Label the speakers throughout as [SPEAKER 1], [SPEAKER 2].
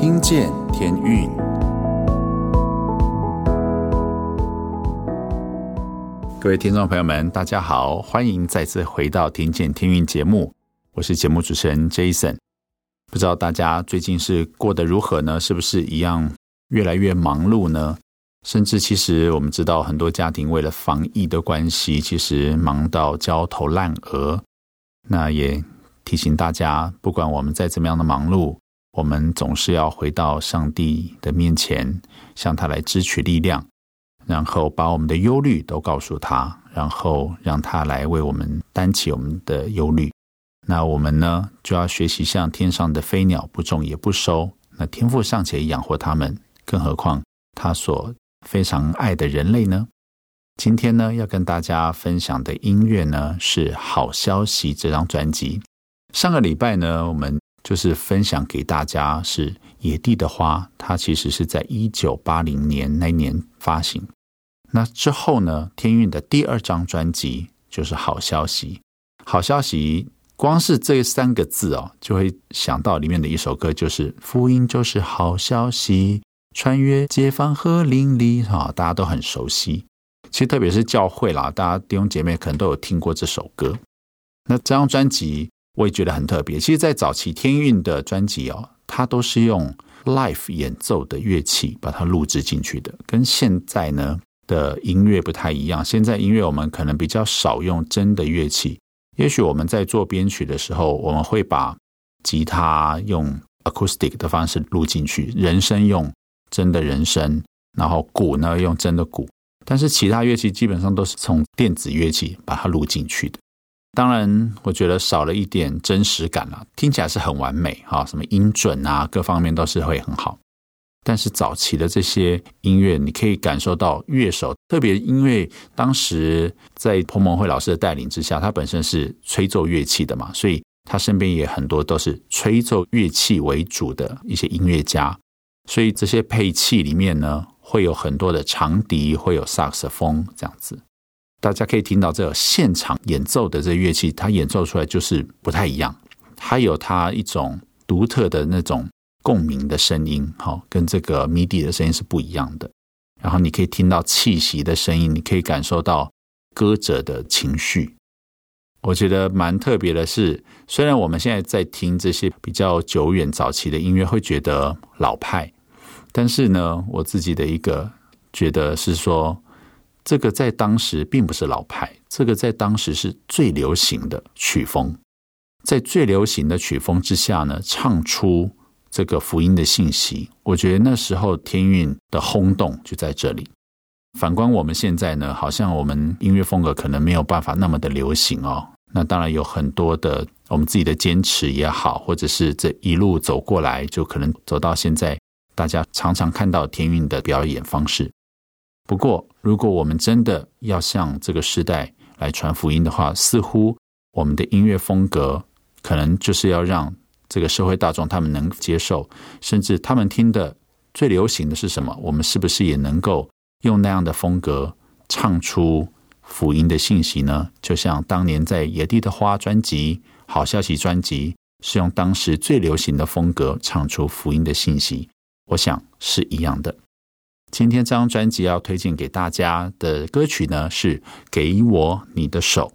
[SPEAKER 1] 听见天运，各位听众朋友们，大家好，欢迎再次回到《听见天运》节目，我是节目主持人 Jason。不知道大家最近是过得如何呢？是不是一样越来越忙碌呢？甚至其实我们知道，很多家庭为了防疫的关系，其实忙到焦头烂额。那也提醒大家，不管我们再怎么样的忙碌，我们总是要回到上帝的面前，向他来支取力量，然后把我们的忧虑都告诉他，然后让他来为我们担起我们的忧虑。那我们呢，就要学习像天上的飞鸟，不种也不收，那天父尚且养活他们，更何况他所非常爱的人类呢？今天呢，要跟大家分享的音乐呢，是《好消息》这张专辑。上个礼拜呢，我们就是分享给大家是《野地的花》，它其实是在一九八零年那年发行。那之后呢，天韵的第二张专辑就是《好消息》。《好消息》光是这三个字哦，就会想到里面的一首歌，就是“福音就是好消息”。穿越街坊和邻里，哈，大家都很熟悉。其实，特别是教会啦，大家弟兄姐妹可能都有听过这首歌。那这张专辑我也觉得很特别。其实，在早期天韵的专辑哦，它都是用 live 演奏的乐器把它录制进去的，跟现在呢的音乐不太一样。现在音乐我们可能比较少用真的乐器，也许我们在做编曲的时候，我们会把吉他用 acoustic 的方式录进去，人声用。真的人声，然后鼓呢用真的鼓，但是其他乐器基本上都是从电子乐器把它录进去的。当然，我觉得少了一点真实感了，听起来是很完美哈，什么音准啊，各方面都是会很好。但是早期的这些音乐，你可以感受到乐手，特别因为当时在彭蒙惠老师的带领之下，他本身是吹奏乐器的嘛，所以他身边也很多都是吹奏乐器为主的一些音乐家。所以这些配器里面呢，会有很多的长笛，会有萨克斯风这样子。大家可以听到这个现场演奏的这乐器，它演奏出来就是不太一样，它有它一种独特的那种共鸣的声音，哈，跟这个 MIDI 的声音是不一样的。然后你可以听到气息的声音，你可以感受到歌者的情绪。我觉得蛮特别的是，虽然我们现在在听这些比较久远早期的音乐，会觉得老派。但是呢，我自己的一个觉得是说，这个在当时并不是老派，这个在当时是最流行的曲风，在最流行的曲风之下呢，唱出这个福音的信息。我觉得那时候天韵的轰动就在这里。反观我们现在呢，好像我们音乐风格可能没有办法那么的流行哦。那当然有很多的我们自己的坚持也好，或者是这一路走过来，就可能走到现在。大家常常看到天韵的表演方式。不过，如果我们真的要向这个时代来传福音的话，似乎我们的音乐风格可能就是要让这个社会大众他们能接受，甚至他们听的最流行的是什么？我们是不是也能够用那样的风格唱出福音的信息呢？就像当年在《野地的花》专辑、《好消息》专辑，是用当时最流行的风格唱出福音的信息。我想是一样的。今天这张专辑要推荐给大家的歌曲呢，是《给我你的手》。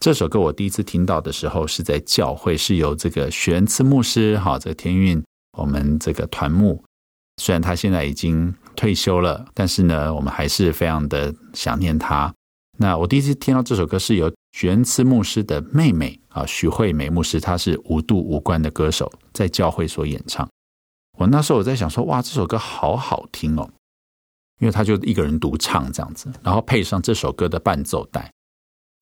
[SPEAKER 1] 这首歌我第一次听到的时候是在教会，是由这个许恩赐牧师，哈，这个天运我们这个团牧。虽然他现在已经退休了，但是呢，我们还是非常的想念他。那我第一次听到这首歌是由许恩赐牧师的妹妹啊，许惠美牧师，她是无度无关的歌手，在教会所演唱。我那时候我在想说，哇，这首歌好好听哦，因为他就一个人独唱这样子，然后配上这首歌的伴奏带，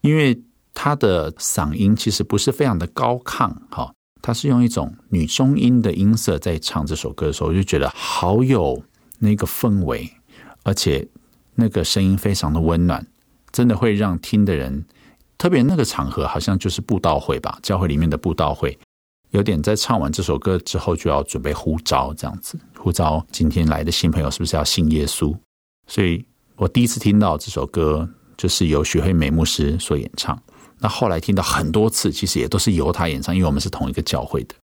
[SPEAKER 1] 因为他的嗓音其实不是非常的高亢，哈，他是用一种女中音的音色在唱这首歌的时候，我就觉得好有那个氛围，而且那个声音非常的温暖，真的会让听的人，特别那个场合好像就是布道会吧，教会里面的布道会。有点在唱完这首歌之后就要准备呼召这样子，呼召今天来的新朋友是不是要信耶稣？所以我第一次听到这首歌就是由许惠美牧师所演唱。那后来听到很多次，其实也都是由他演唱，因为我们是同一个教会的。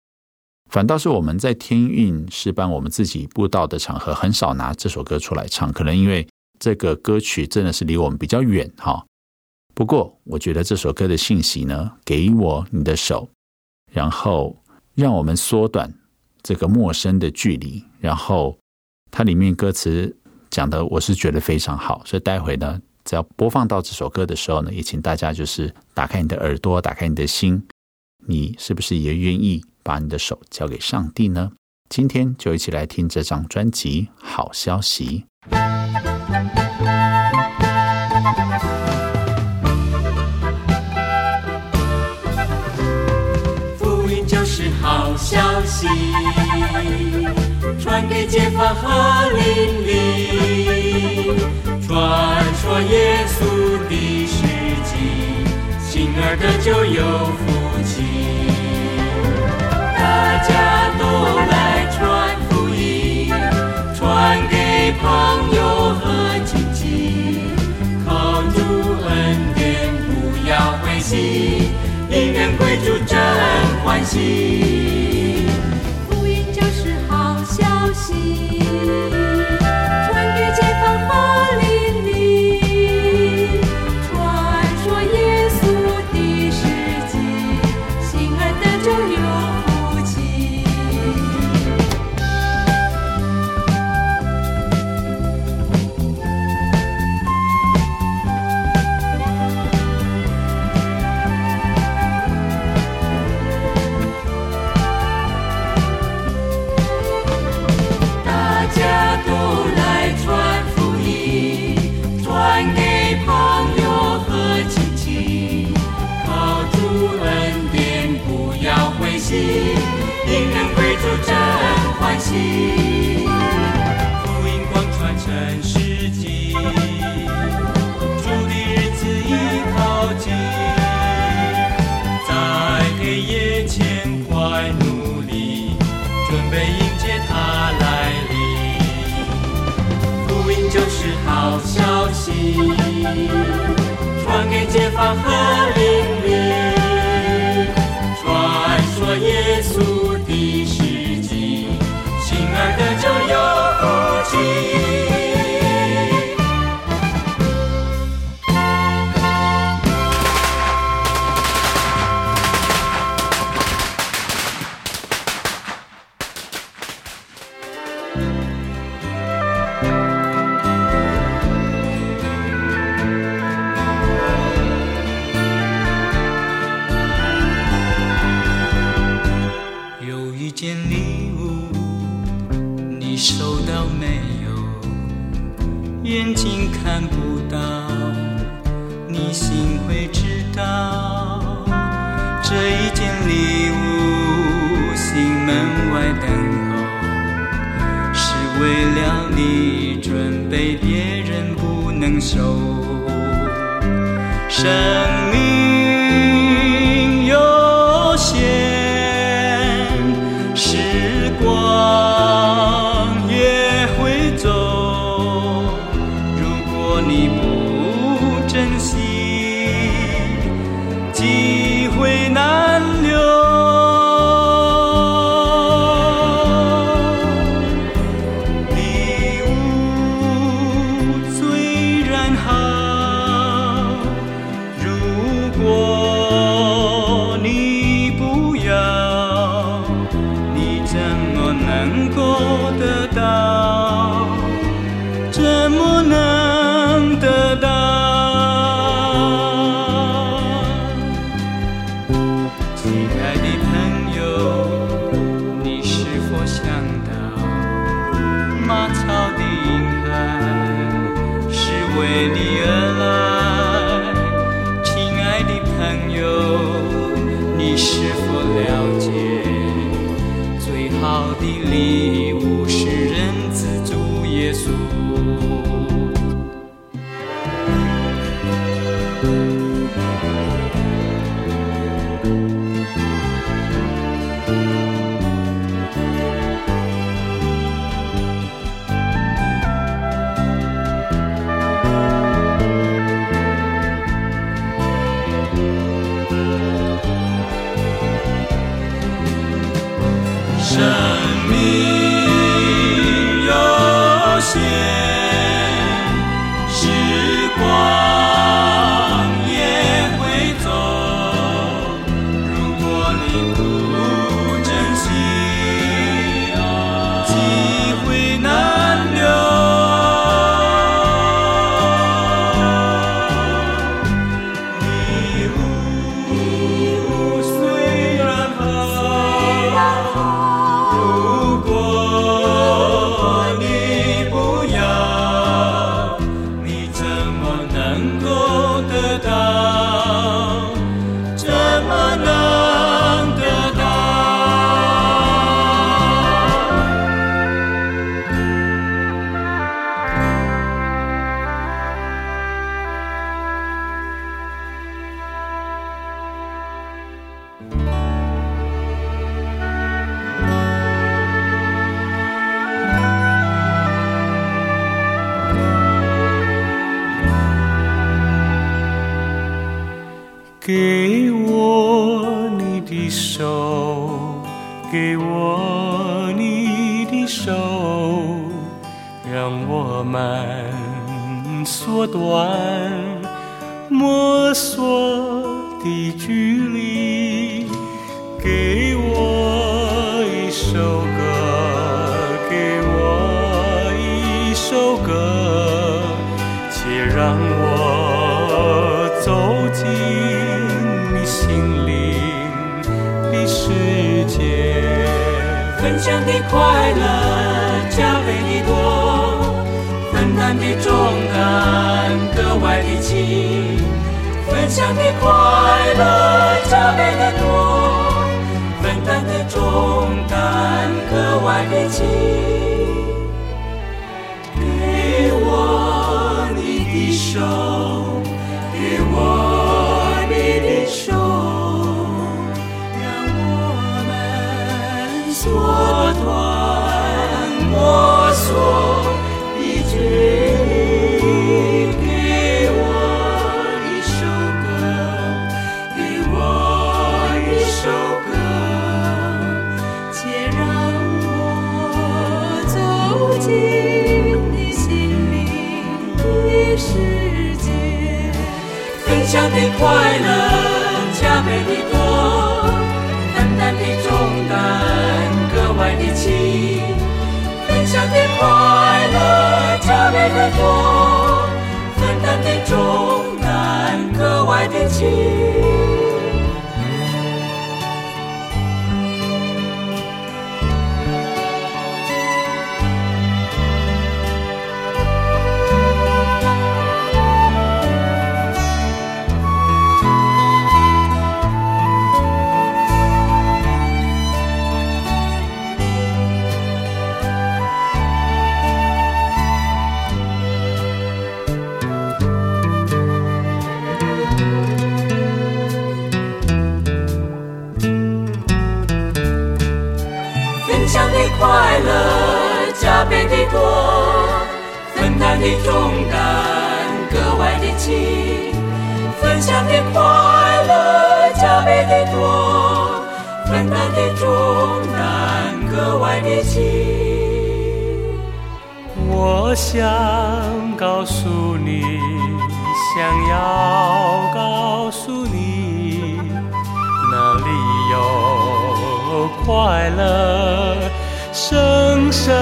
[SPEAKER 1] 反倒是我们在天运诗班，我们自己布道的场合，很少拿这首歌出来唱，可能因为这个歌曲真的是离我们比较远哈。不过，我觉得这首歌的信息呢，给我你的手，然后让我们缩短这个陌生的距离。然后，它里面歌词讲的，我是觉得非常好。所以待会呢，只要播放到这首歌的时候呢，也请大家就是打开你的耳朵，打开你的心，你是不是也愿意把你的手交给上帝呢？今天就一起来听这张专辑《好消息》。
[SPEAKER 2] 消息传给街坊和邻里，传说耶稣的事迹，信儿的就有福气。大家都来传福音，传给朋友和亲戚，靠主恩典不要灰心，因缘归主真欢喜。Thank you. 福音光传全世界，主的日子已靠近，在黑夜前快努力，准备迎接它来临。福音就是好消息，传给解放和邻。为你而。给我你的手，让我们缩短摸索的距离。给我一首快乐加倍的多，分担的重担格外的轻。分享的快乐加倍的多，分担的重担格外的轻。给我你的手，的快乐加倍的多，分担的重担。格外的轻，分享的快乐加倍的多，分担的重担格外的轻。担格外的轻。我想告诉你，想要告诉你，哪里有快乐。生生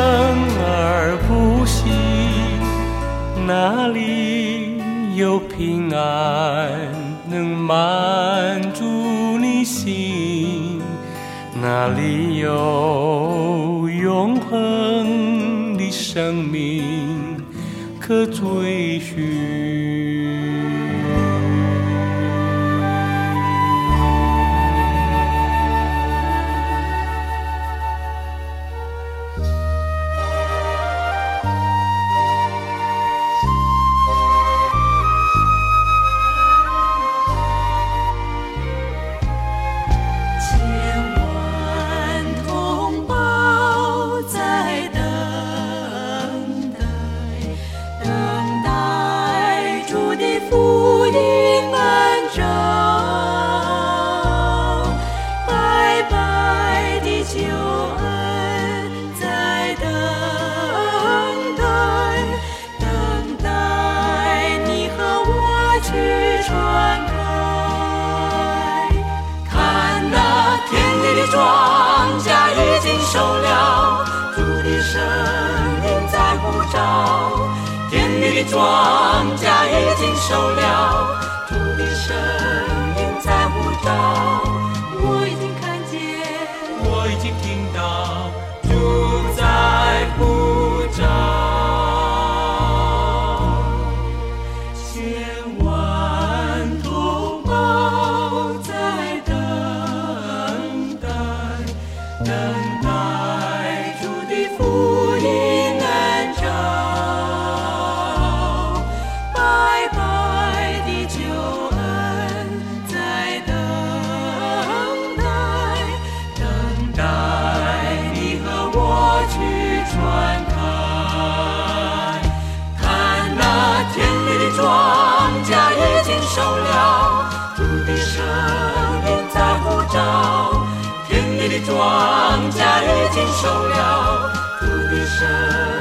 [SPEAKER 2] 而不息，哪里有平安能满足你心？哪里有永恒的生命可追寻？经受了，经受了，土地神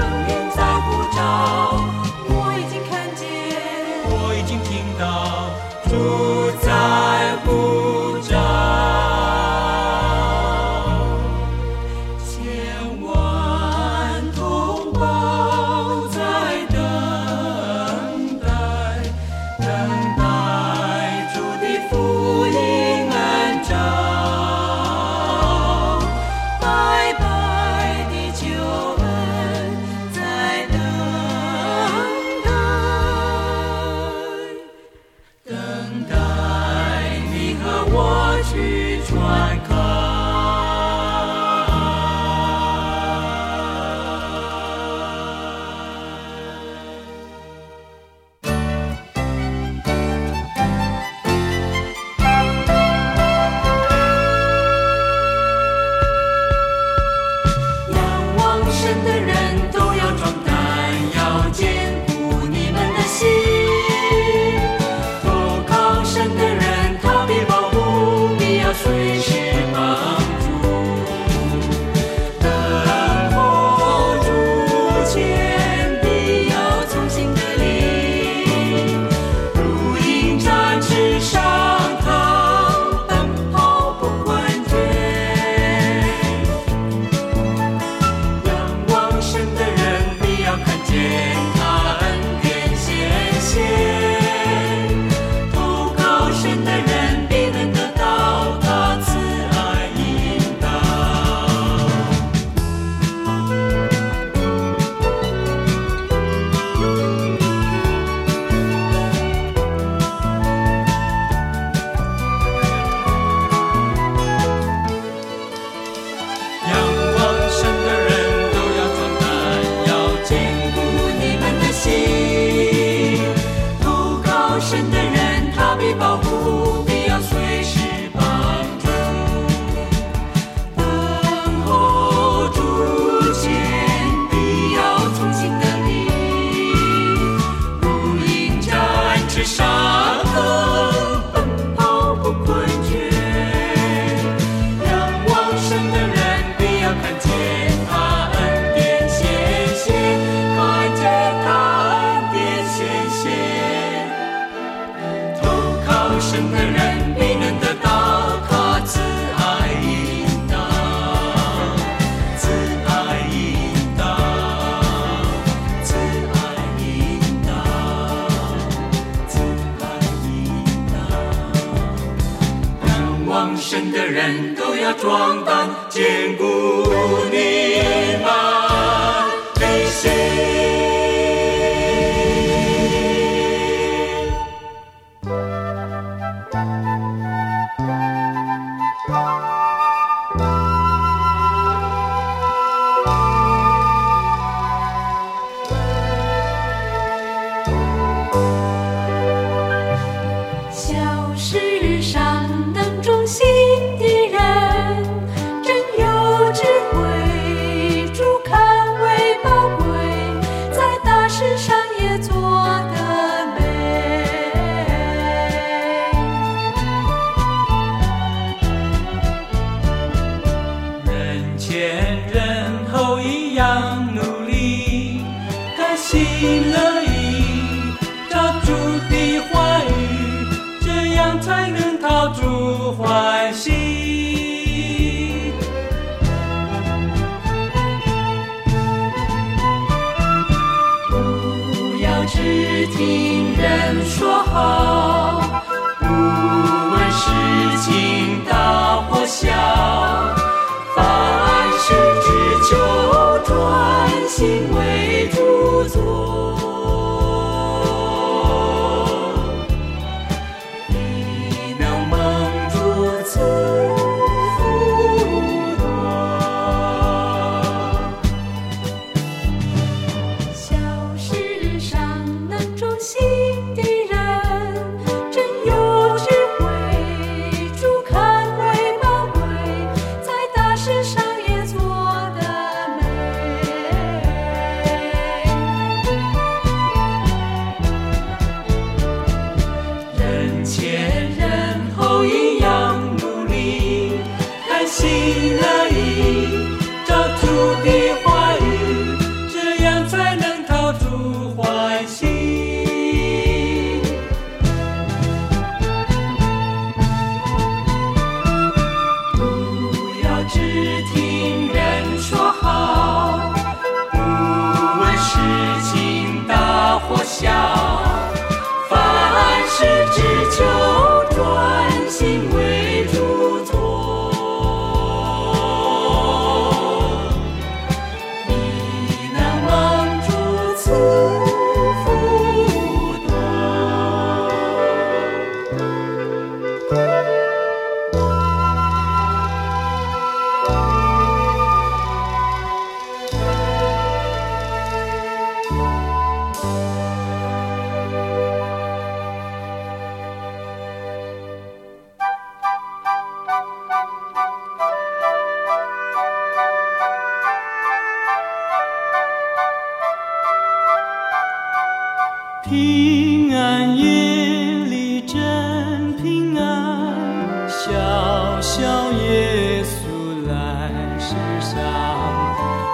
[SPEAKER 2] 上，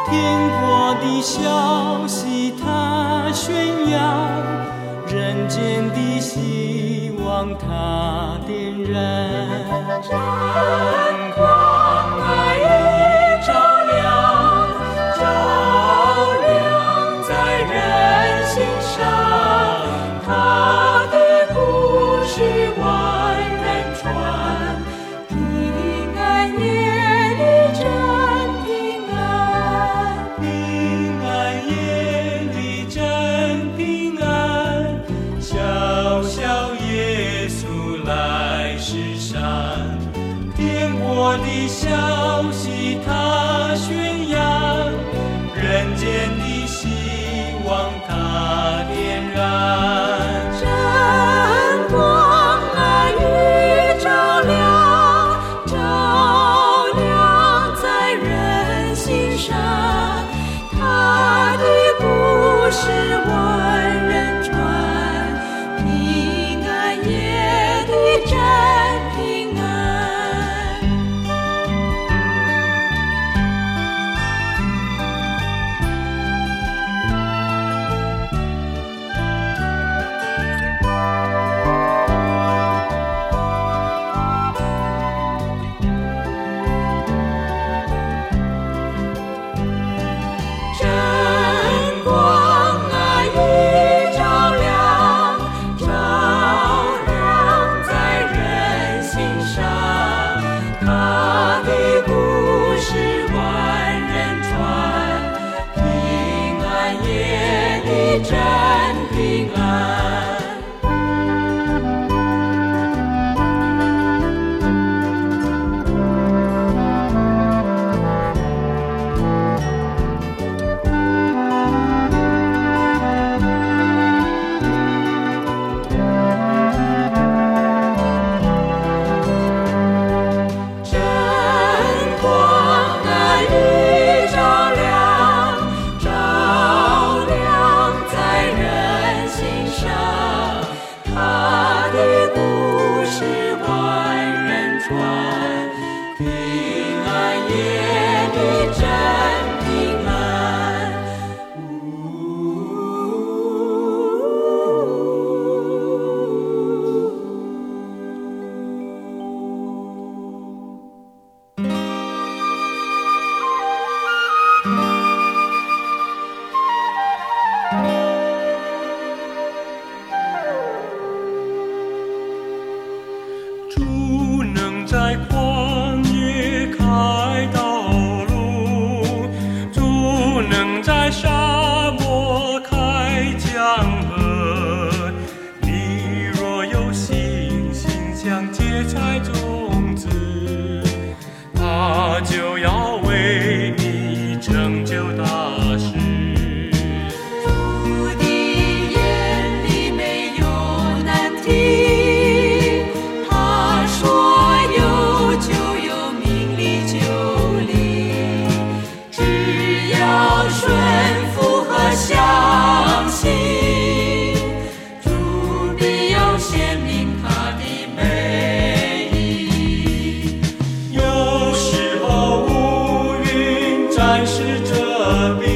[SPEAKER 2] 天国的消息它宣扬，人间的希望它点燃。
[SPEAKER 3] 但是这
[SPEAKER 2] 边。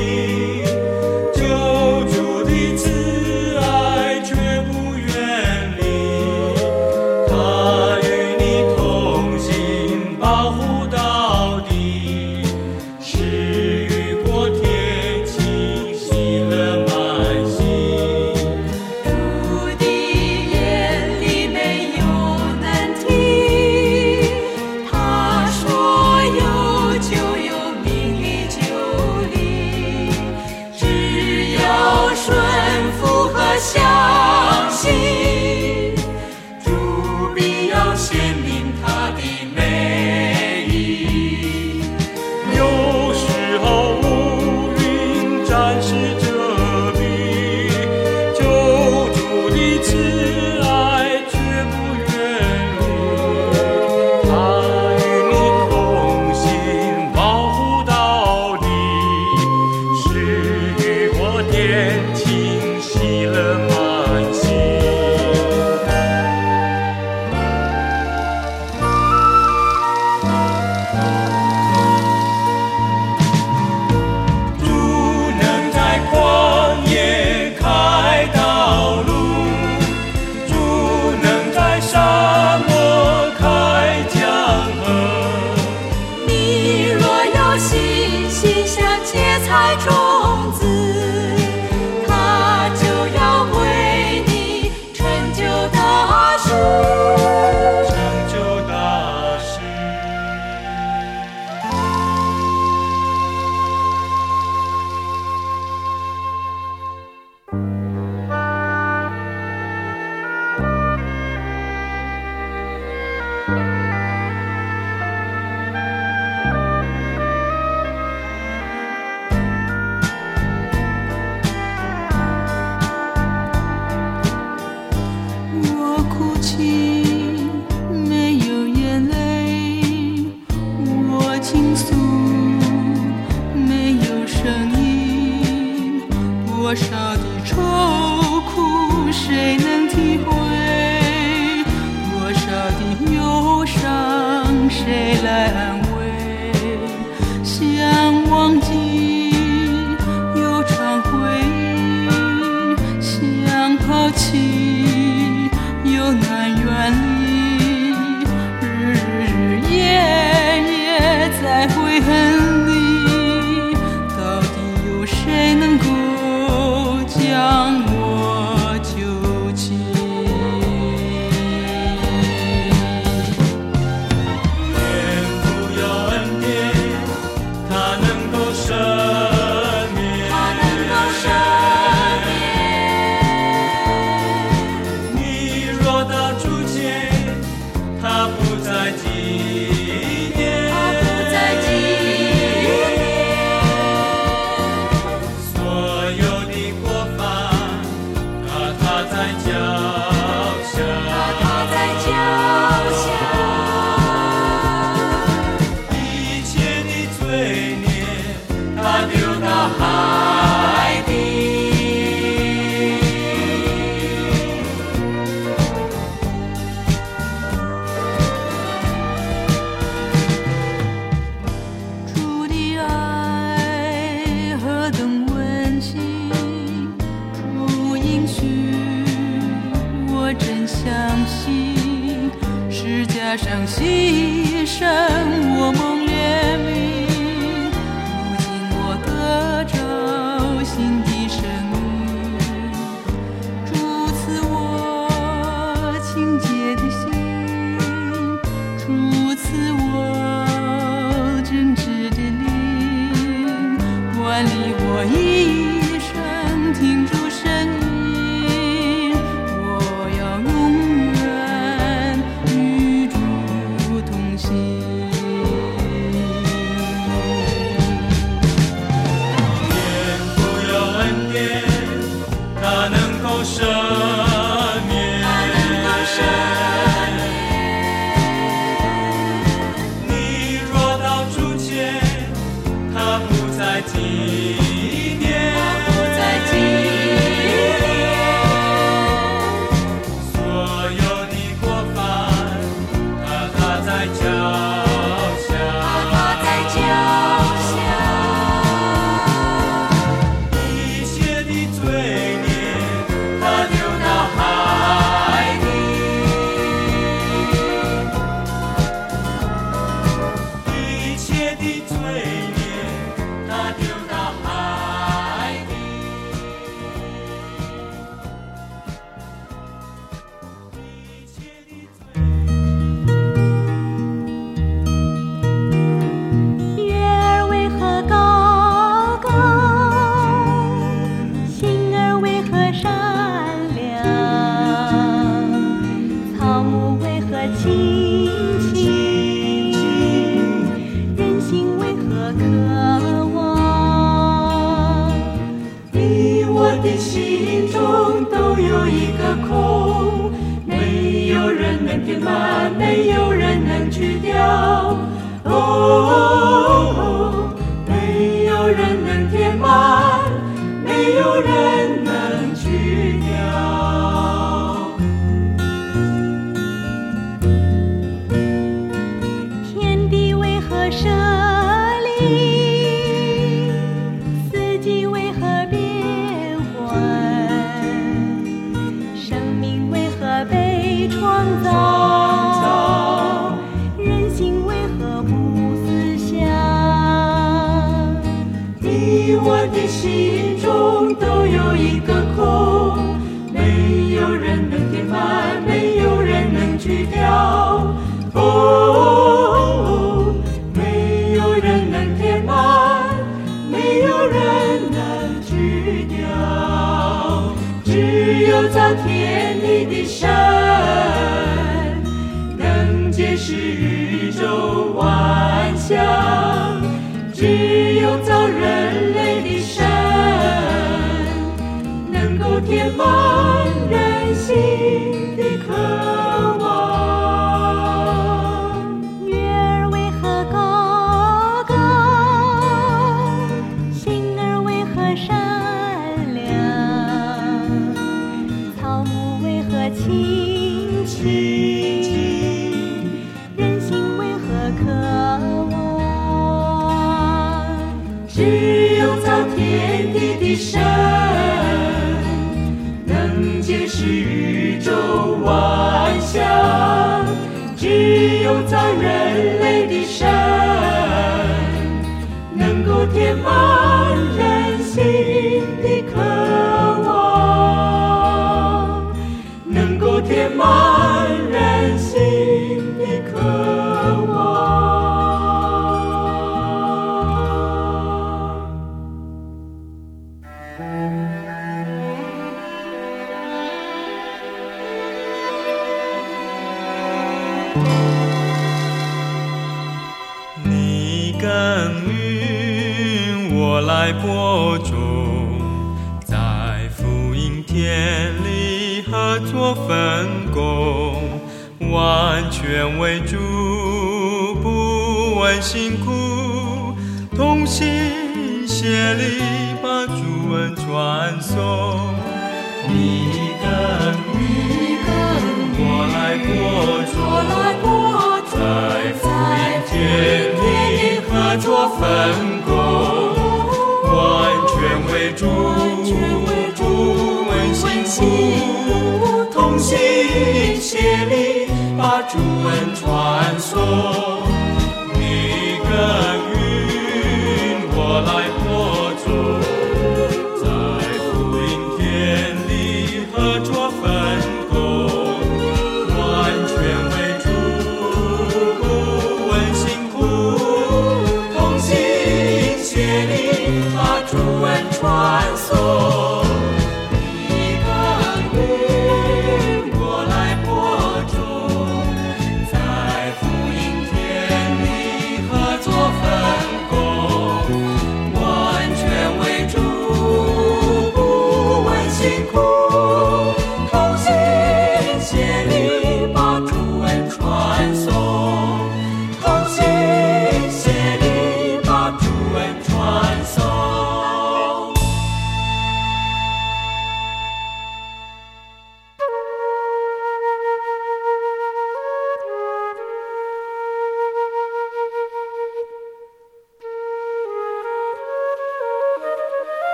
[SPEAKER 2] 梦为何清
[SPEAKER 4] 醒？人心为何渴望？
[SPEAKER 2] 你我的心中都有一个空，没有人能填满。
[SPEAKER 4] 天地
[SPEAKER 2] 的神能解释宇宙万象，只有咱人类的神能够填满。为主不问辛苦，同心协力把主恩传颂。你跟我
[SPEAKER 5] 来过做，
[SPEAKER 2] 在福音天地合作分工，完全为主不问辛苦，同心协力。把主恩
[SPEAKER 6] 传颂。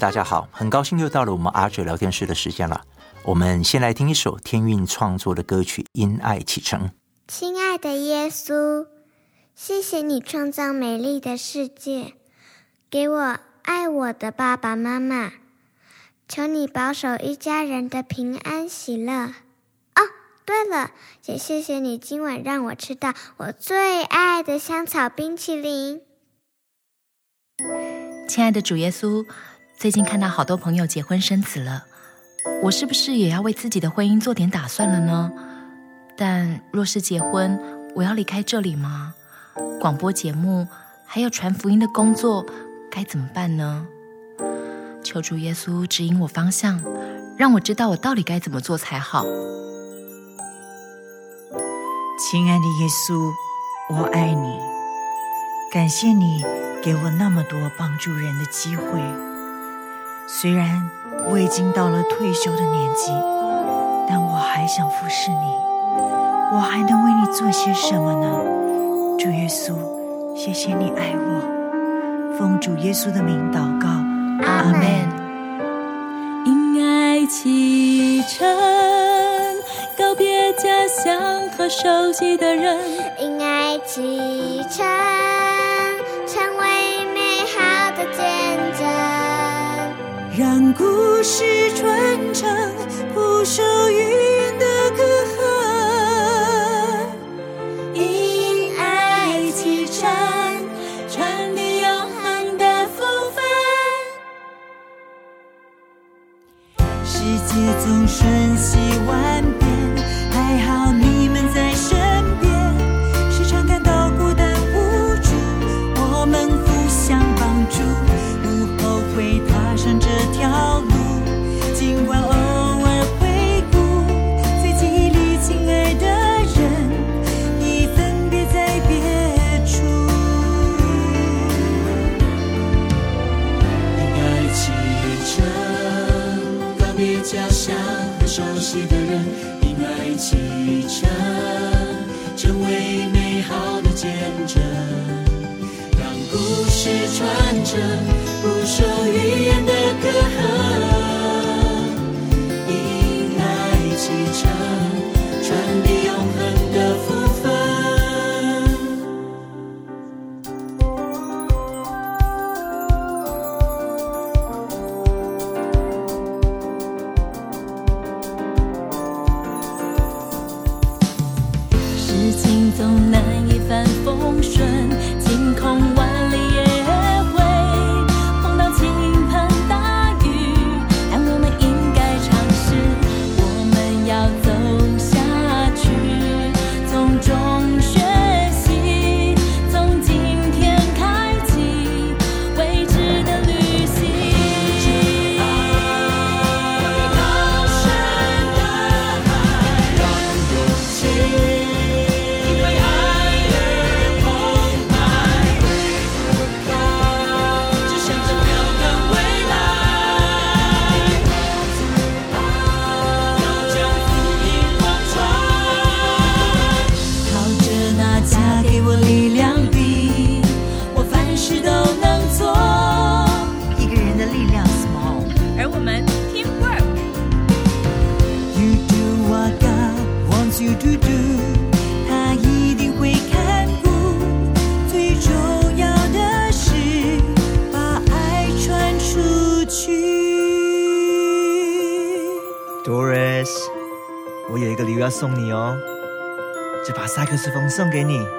[SPEAKER 6] 大家好，很高兴又到了我们阿哲聊天室的时间了。我们先来听一首天韵创作的歌曲《因爱启程》。
[SPEAKER 7] 亲爱的耶稣，谢谢你创造美丽的世界，给我爱我的爸爸妈妈。求你保守一家人的平安喜乐。哦，对了，也谢谢你今晚让我吃到我最爱的香草冰淇淋。
[SPEAKER 8] 亲爱的主耶稣，最近看到好多朋友结婚生子了，我是不是也要为自己的婚姻做点打算了呢？但若是结婚，我要离开这里吗？广播节目还有传福音的工作，该怎么办呢？求主耶稣指引我方向，让我知道我到底该怎么做才好。
[SPEAKER 9] 亲爱的耶稣，我爱你，感谢你。给我那么多帮助人的机会，虽然我已经到了退休的年纪，但我还想服侍你。我还能为你做些什么呢？主耶稣，谢谢你爱我。奉主耶稣的名祷告，阿门。
[SPEAKER 10] 因爱启程，告别家乡和熟悉的人。
[SPEAKER 7] 因爱启程。
[SPEAKER 9] 让故事传承，不受于云的隔阂，
[SPEAKER 10] 因爱启程，传递永恒的福分。
[SPEAKER 9] 世界总瞬息
[SPEAKER 2] 万故事传承。不说语言的隔
[SPEAKER 10] 阂，
[SPEAKER 11] 送给你。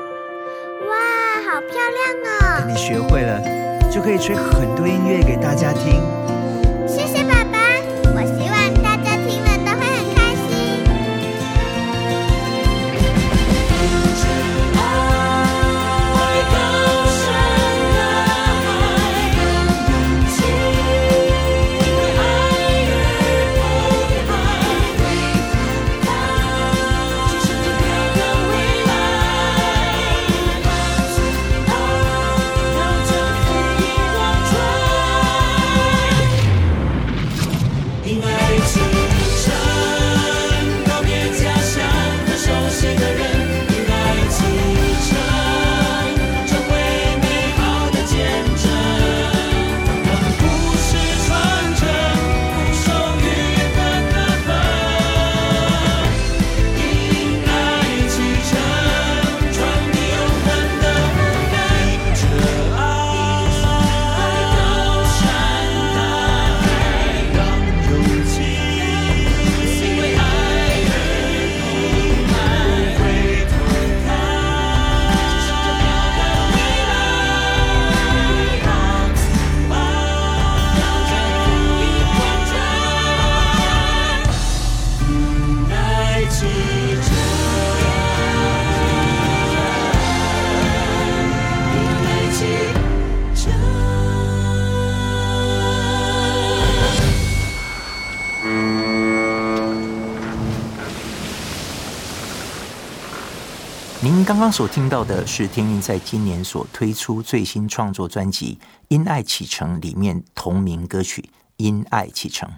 [SPEAKER 6] 所听到的是天韵在今年所推出最新创作专辑《因爱启程》里面同名歌曲《因爱启程》。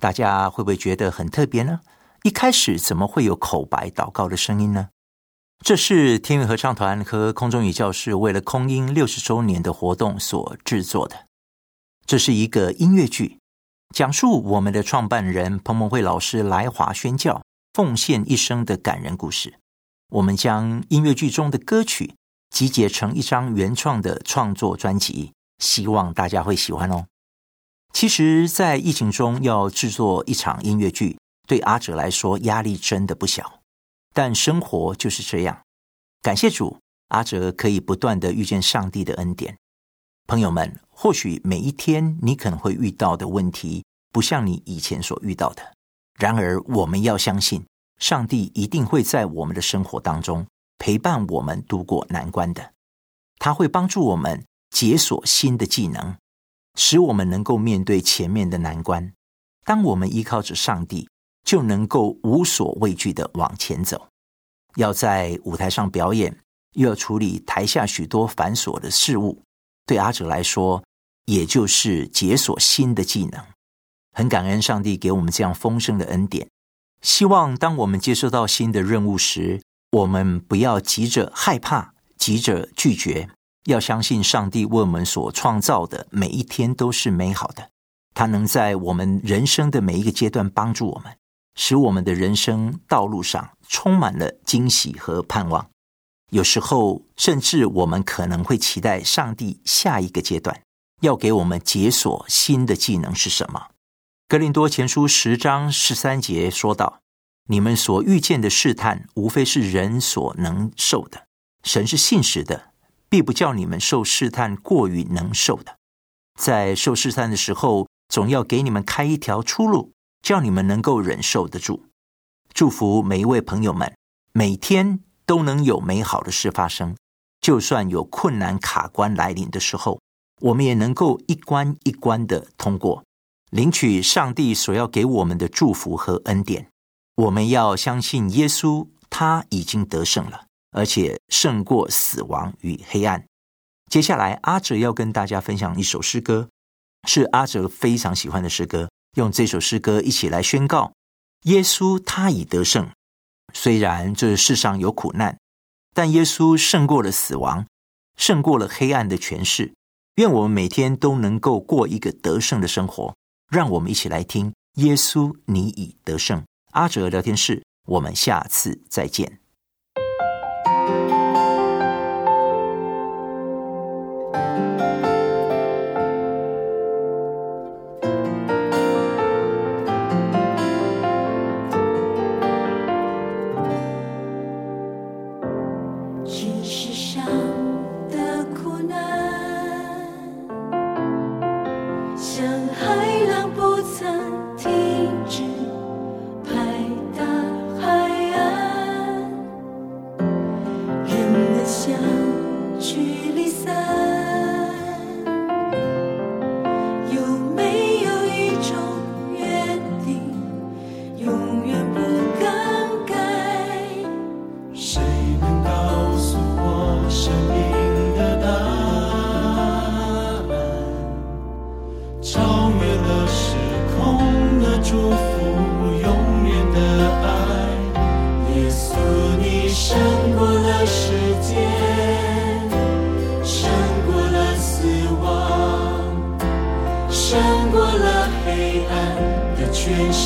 [SPEAKER 6] 大家会不会觉得很特别呢？一开始怎么会有口白祷告的声音呢？这是天韵合唱团和空中语教室为了空音六十周年的活动所制作的。这是一个音乐剧，讲述我们的创办人彭蒙惠老师来华宣教、奉献一生的感人故事。我们将音乐剧中的歌曲集结成一张原创的创作专辑，希望大家会喜欢哦。其实，在疫情中要制作一场音乐剧，对阿哲来说压力真的不小。但生活就是这样，感谢主，阿哲可以不断地遇见上帝的恩典。朋友们，或许每一天你可能会遇到的问题，不像你以前所遇到的。然而，我们要相信。上帝一定会在我们的生活当中陪伴我们度过难关的，他会帮助我们解锁新的技能，使我们能够面对前面的难关。当我们依靠着上帝，就能够无所畏惧的往前走。要在舞台上表演，又要处理台下许多繁琐的事物，对阿哲来说，也就是解锁新的技能。很感恩上帝给我们这样丰盛的恩典。希望当我们接收到新的任务时，我们不要急着害怕、急着拒绝，要相信上帝为我们所创造的每一天都是美好的。他能在我们人生的每一个阶段帮助我们，使我们的人生道路上充满了惊喜和盼望。有时候，甚至我们可能会期待上帝下一个阶段要给我们解锁新的技能是什么。格林多前书十章十三节说道：“你们所遇见的试探，无非是人所能受的。神是信实的，必不叫你们受试探过于能受的。在受试探的时候，总要给你们开一条出路，叫你们能够忍受得住。祝福每一位朋友们，每天都能有美好的事发生。就算有困难卡关来临的时候，我们也能够一关一关的通过。”领取上帝所要给我们的祝福和恩典，我们要相信耶稣，他已经得胜了，而且胜过死亡与黑暗。接下来，阿哲要跟大家分享一首诗歌，是阿哲非常喜欢的诗歌。用这首诗歌一起来宣告：耶稣他已得胜。虽然这世上有苦难，但耶稣胜过了死亡，胜过了黑暗的权势。愿我们每天都能够过一个得胜的生活。让我们一起来听耶稣，你已得胜。阿哲聊天室，我们下次再
[SPEAKER 2] 见。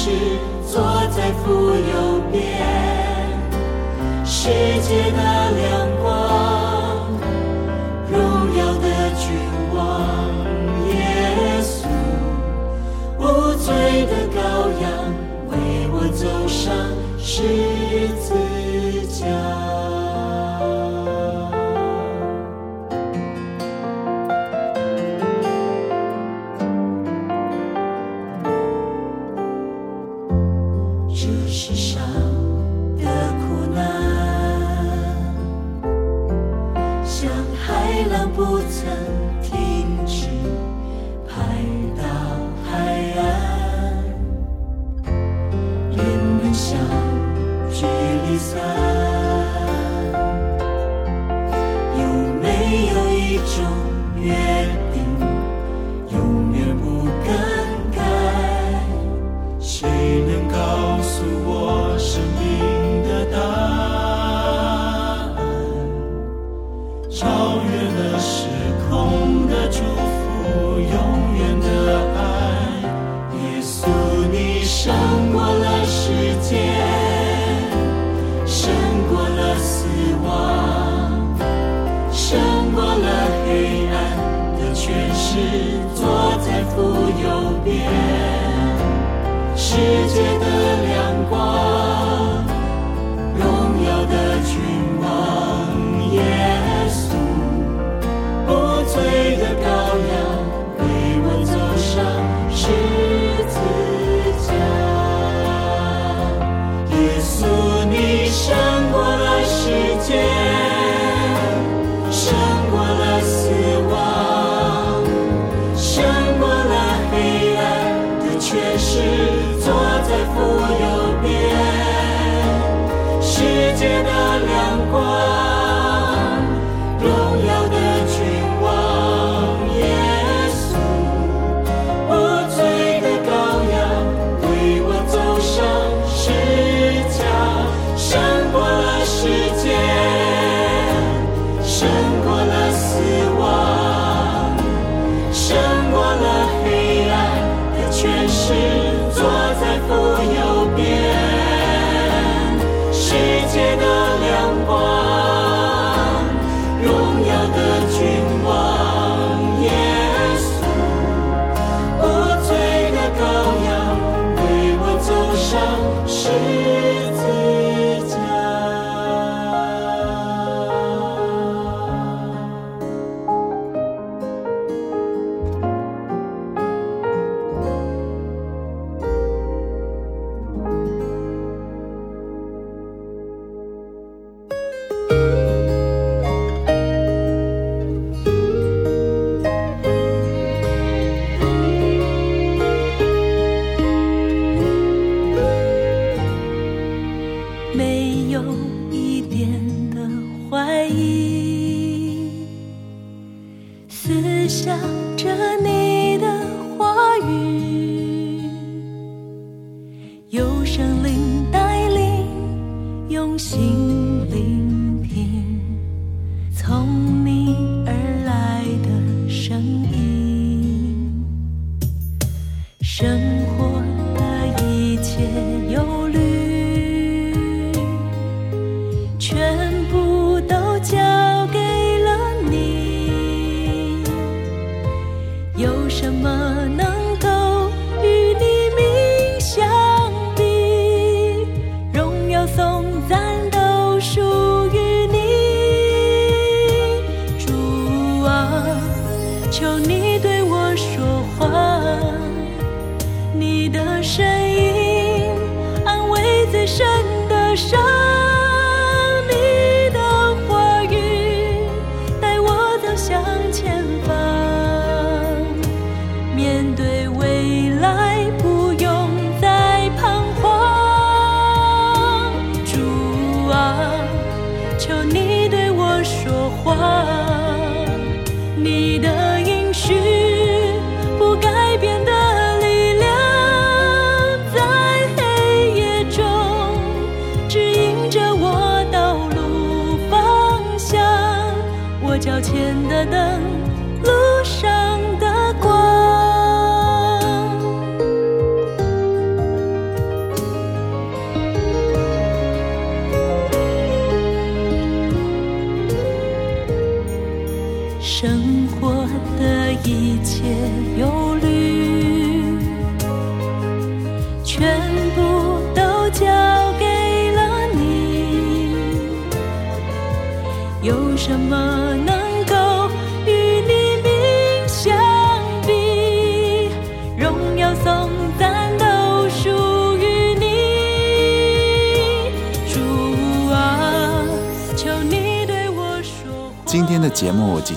[SPEAKER 2] 是
[SPEAKER 10] 坐在府右边世界的亮光荣耀的君王耶稣无罪的羔羊为我走上十字架。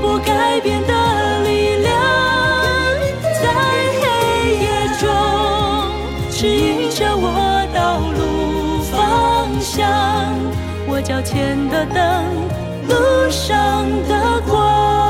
[SPEAKER 12] 不改变的力量，在黑夜中指引着我道路方向，我脚前的灯，路上的光。